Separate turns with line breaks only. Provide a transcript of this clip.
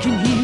can hear.